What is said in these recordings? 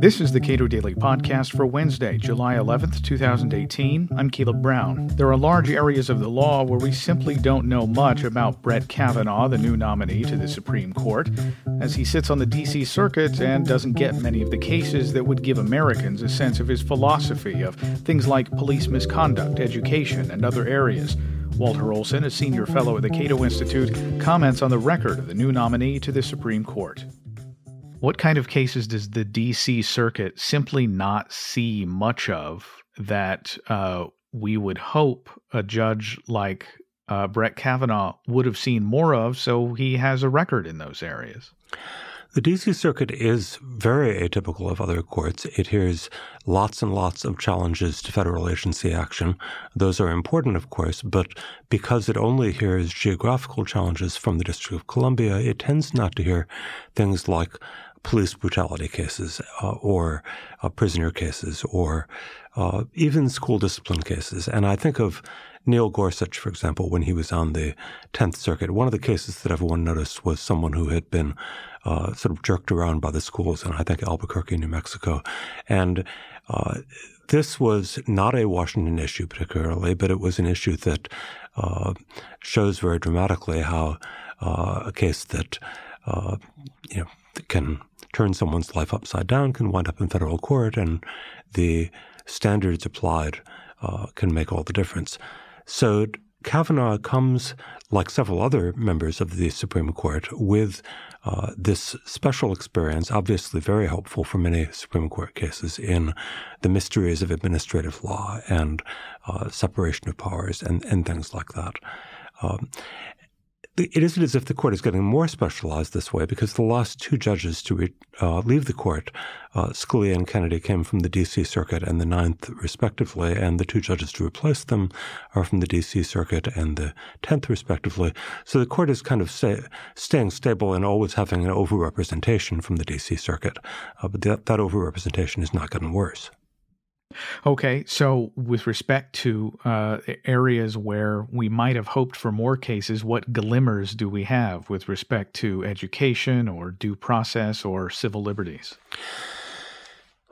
This is the Cato Daily Podcast for Wednesday, July 11th, 2018. I'm Caleb Brown. There are large areas of the law where we simply don't know much about Brett Kavanaugh, the new nominee to the Supreme Court, as he sits on the D.C. Circuit and doesn't get many of the cases that would give Americans a sense of his philosophy of things like police misconduct, education, and other areas. Walter Olson, a senior fellow at the Cato Institute, comments on the record of the new nominee to the Supreme Court. What kind of cases does the DC circuit simply not see much of that uh, we would hope a judge like uh, Brett Kavanaugh would have seen more of so he has a record in those areas? The DC Circuit is very atypical of other courts. It hears lots and lots of challenges to federal agency action. Those are important, of course, but because it only hears geographical challenges from the District of Columbia, it tends not to hear things like police brutality cases uh, or uh, prisoner cases or uh, even school discipline cases. And I think of Neil Gorsuch, for example, when he was on the 10th Circuit. One of the cases that everyone noticed was someone who had been uh, sort of jerked around by the schools in, I think, Albuquerque, New Mexico. And uh, this was not a Washington issue particularly, but it was an issue that uh, shows very dramatically how a case that you know can turn someone's life upside down can wind up in federal court, and the standards applied uh, can make all the difference. So Kavanaugh comes, like several other members of the Supreme Court, with uh, this special experience, obviously very helpful for many Supreme Court cases in the mysteries of administrative law and uh, separation of powers and, and things like that. Um, it isn't as if the court is getting more specialized this way because the last two judges to re, uh, leave the court, uh, Scalia and Kennedy, came from the D.C. Circuit and the Ninth, respectively, and the two judges to replace them are from the D.C. Circuit and the Tenth, respectively. So the court is kind of staying stable and always having an overrepresentation from the D.C. Circuit, uh, but that, that overrepresentation is not getting worse. Okay, so with respect to uh, areas where we might have hoped for more cases, what glimmers do we have with respect to education or due process or civil liberties?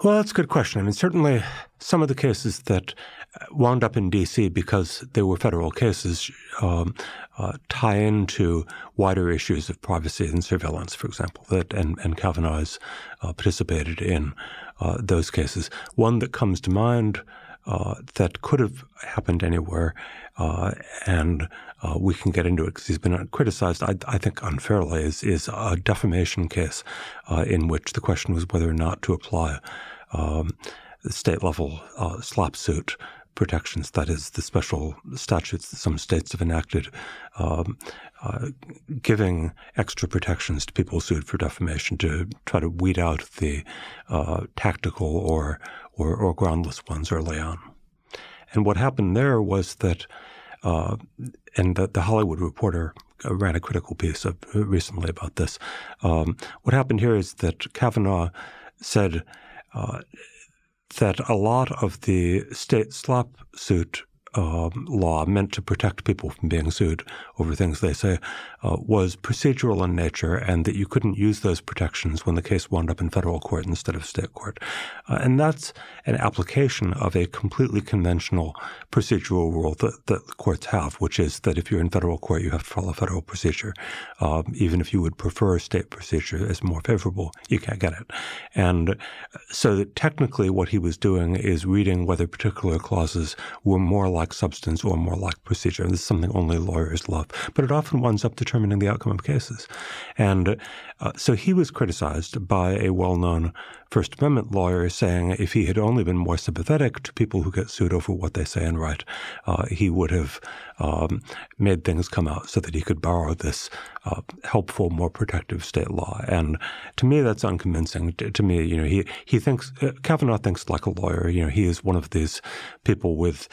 Well, that's a good question. I mean, certainly some of the cases that uh, wound up in D.C. because they were federal cases um, uh, tie into wider issues of privacy and surveillance, for example, that and, and Kavanaugh has uh, participated in uh, those cases. One that comes to mind uh, that could have happened anywhere, uh, and uh, we can get into it because he's been criticized, I, I, think unfairly, is, is a defamation case uh, in which the question was whether or not to apply um, state level uh, SLAPP suit protections, that is, the special statutes that some states have enacted, um, uh, giving extra protections to people sued for defamation to try to weed out the uh, tactical or, or, or groundless ones early on. And what happened there was that, uh, and the, the, Hollywood Reporter ran a critical piece of, recently about this. Um, what happened here is that Kavanaugh said uh, that a lot of the state SLAPP suit um, law meant to protect people from being sued over things they say uh, was procedural in nature and that you couldn't use those protections when the case wound up in federal court instead of state court. Uh, and that's an application of a completely conventional procedural rule that, that courts have, which is that if you're in federal court, you have to follow federal procedure. Um, even if you would prefer state procedure as more favorable, you can't get it. And so that technically what he was doing is reading whether particular clauses were more like substance or more like procedure. This is something only lawyers love. But it often winds up determining the outcome of cases. And uh, so he was criticized by a well known First Amendment lawyer saying if he had only been more sympathetic to people who get sued over what they say and write, uh, he would have um, made things come out so that he could borrow this uh, helpful, more protective state law. And to me, that's unconvincing. To, to me, you know, he he thinks uh, Kavanaugh thinks like a lawyer. You know, he is one of these people with,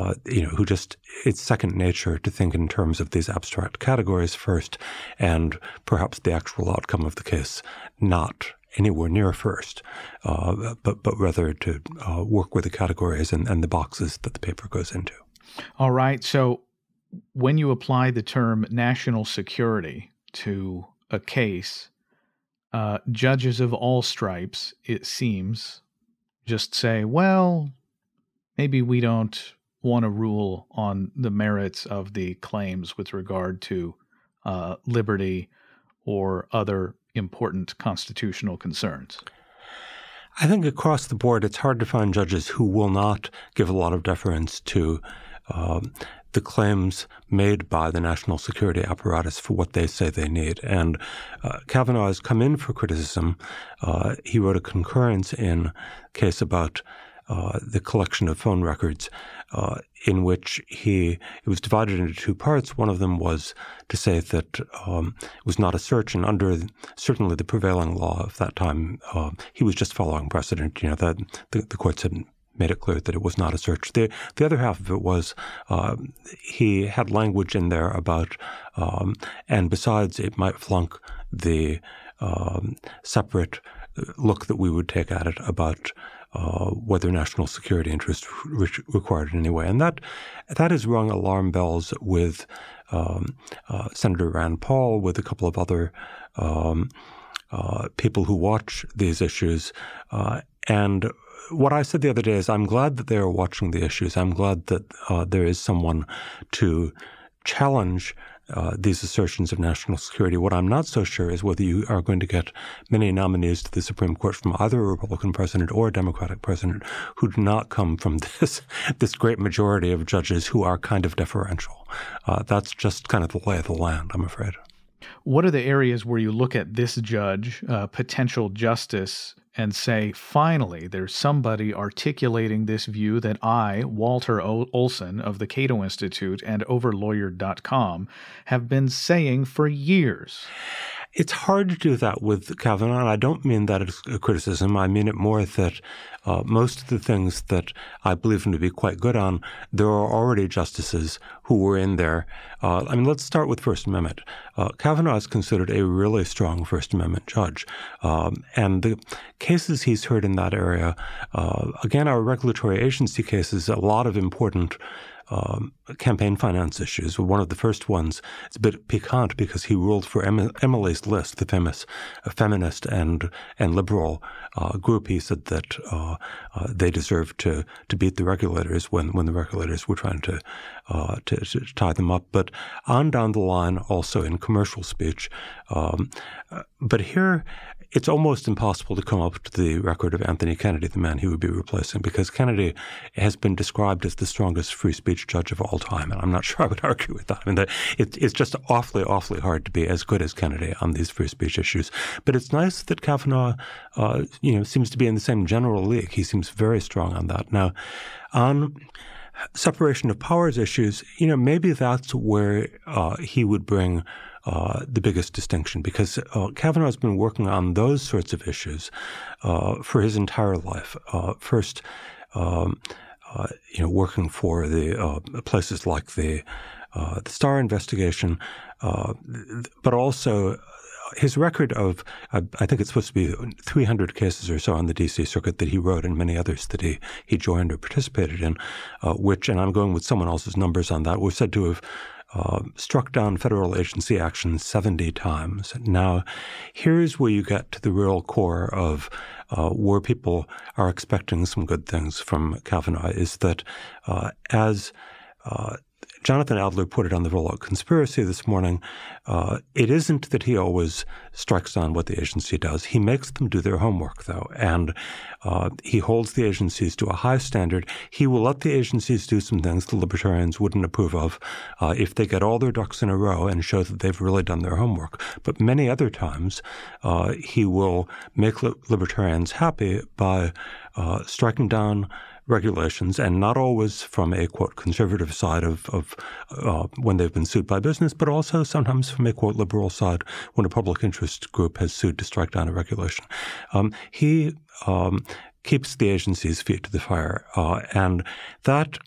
uh, you know, who just it's second nature to think in terms of these abstract categories first, and perhaps the actual outcome of the case not anywhere near first, uh, but but rather to uh, work with the categories and, and the boxes that the paper goes into. All right. So when you apply the term national security to a case, uh, judges of all stripes, it seems, just say, well, maybe we don't want to rule on the merits of the claims with regard to uh, liberty or other important constitutional concerns? I think across the board, it's hard to find judges who will not give a lot of deference to um, the claims made by the national security apparatus for what they say they need. And uh, Kavanaugh has come in for criticism. Uh, he wrote a concurrence in a case about uh, the collection of phone records, uh, in which he it was divided into two parts. One of them was to say that um, it was not a search, and under certainly the prevailing law of that time, uh, he was just following precedent. You know that the, the courts had made it clear that it was not a search. The, the other half of it was uh, he had language in there about, um, and besides, it might flunk the um, separate look that we would take at it about uh, whether national security interests re- required any way, And that that has rung alarm bells with um, uh, Senator Rand Paul, with a couple of other um, uh, people who watch these issues. Uh, and what I said the other day is, I'm glad that they are watching the issues. I'm glad that uh, there is someone to challenge uh, these assertions of national security. What I'm not so sure is whether you are going to get many nominees to the Supreme Court from either a Republican president or a Democratic president who do not come from this this great majority of judges who are kind of deferential. Uh, that's just kind of the lay of the land, I'm afraid. What are the areas where you look at this judge, uh, potential justice, and say, finally, there's somebody articulating this view that I, Walter Olson of the Cato Institute and Overlawyered.com, have been saying for years? It's hard to do that with Kavanaugh, and I don't mean that as a criticism. I mean it more that uh, most of the things that I believe him to be quite good on, there are already justices who were in there. Uh, I mean, let's start with First Amendment. Uh, Kavanaugh is considered a really strong First Amendment judge, um, and the cases he's heard in that area, uh, again, are regulatory agency cases. A lot of important um, campaign finance issues. were One of the first ones, it's a bit piquant because he ruled for Emily's List, the famous uh, feminist and and liberal uh, group. He said that uh, uh, they deserved to to beat the regulators when, when the regulators were trying to, uh, to, to tie them up. But on down the line, also in commercial speech. Um, but here, it's almost impossible to come up to the record of Anthony Kennedy, the man he would be replacing, because Kennedy has been described as the strongest free speech judge of all time. And I'm not sure I would argue with that. I mean, it, it's just awfully, awfully hard to be as good as Kennedy on these free speech issues. But it's nice that Kavanaugh, uh, you know, seems to be in the same general league. He seems very strong on that. Now, on separation of powers issues, you know, maybe that's where uh, he would bring uh, the biggest distinction because uh, Kavanaugh has been working on those sorts of issues uh, for his entire life. Uh, first, um, uh, you know, working for the uh, places like the the Starr investigation, but also his record of, uh, I think it's supposed to be 300 cases or so on the D.C. Circuit that he wrote and many others that he, he joined or participated in, uh, which, and I'm going with someone else's numbers on that, were said to have uh, struck down federal agency action 70 times. Now, here's where you get to the real core of uh, where people are expecting some good things from Kavanaugh is that uh, as uh, Jonathan Adler put it on the Volokh Conspiracy this morning. Uh, it isn't that he always strikes down what the agency does. He makes them do their homework, though, and uh, he holds the agencies to a high standard. He will let the agencies do some things the libertarians wouldn't approve of uh, if they get all their ducks in a row and show that they've really done their homework. But many other times, uh, he will make li- libertarians happy by uh, striking down regulations, and not always from a quote conservative side of, of uh, when they've been sued by business, but also sometimes from a quote liberal side when a public interest group has sued to strike down a regulation. Um, he um, keeps the agency's feet to the fire, uh, and that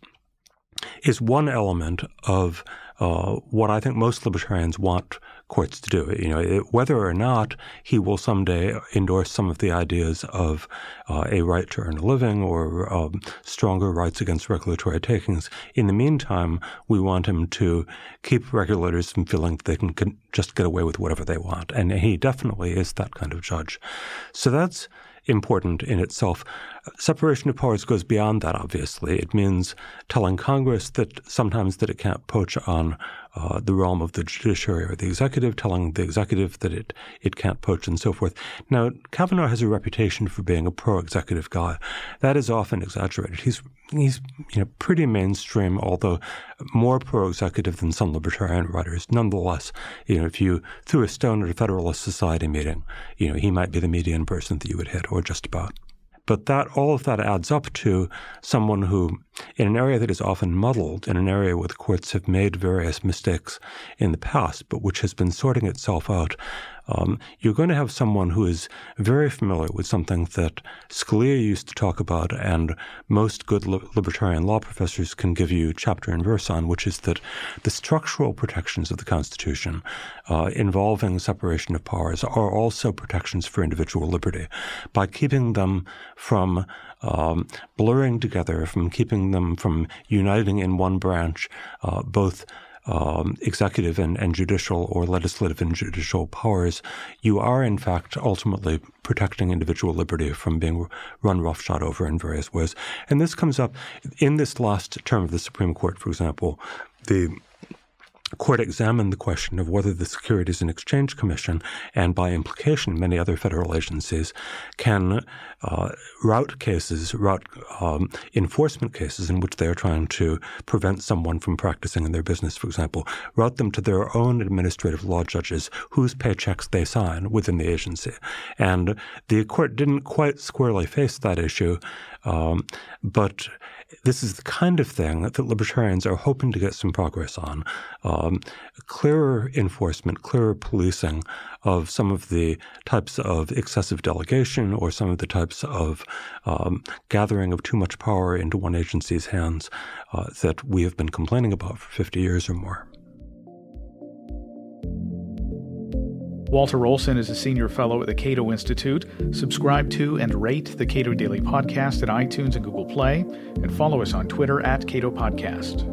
is one element of uh, what I think most libertarians want courts to do. You know, whether or not he will someday endorse some of the ideas of uh, a right to earn a living or um, stronger rights against regulatory takings. In the meantime, we want him to keep regulators from feeling that they can, can just get away with whatever they want, and he definitely is that kind of judge. So that's important in itself. Separation of powers goes beyond that, obviously. It means telling Congress that sometimes that it can't poach on uh, the realm of the judiciary or the executive, telling the executive that it, it can't poach and so forth. Now, Kavanaugh has a reputation for being a pro-executive guy. That is often exaggerated. He's he's you know pretty mainstream, although more pro-executive than some libertarian writers. Nonetheless, you know, if you threw a stone at a Federalist Society meeting, you know, he might be the median person that you would hit, or just about. But that all of that adds up to someone who, in an area that is often muddled, in an area where the courts have made various mistakes in the past, but which has been sorting itself out, um, you're going to have someone who is very familiar with something that Scalia used to talk about, and most good li- libertarian law professors can give you chapter and verse on, which is that the structural protections of the Constitution uh, involving separation of powers are also protections for individual liberty. By keeping them from um, blurring together, from keeping them from uniting in one branch, uh, both um, executive and, and judicial or legislative and judicial powers, you are in fact ultimately protecting individual liberty from being run roughshod over in various ways. And this comes up in this last term of the Supreme Court, for example. The court examined the question of whether the Securities and Exchange Commission, and by implication many other federal agencies, can uh, route cases, route um, enforcement cases in which they are trying to prevent someone from practicing in their business, for example, route them to their own administrative law judges whose paychecks they sign within the agency. And the court didn't quite squarely face that issue, um, but this is the kind of thing that libertarians are hoping to get some progress on. Um, clearer enforcement, clearer policing of some of the types of excessive delegation or some of the types of um, gathering of too much power into one agency's hands uh, that we have been complaining about for 50 years or more. Walter Olson is a senior fellow at the Cato Institute. Subscribe to and rate the Cato Daily Podcast at iTunes and Google Play, and follow us on Twitter at Cato Podcast.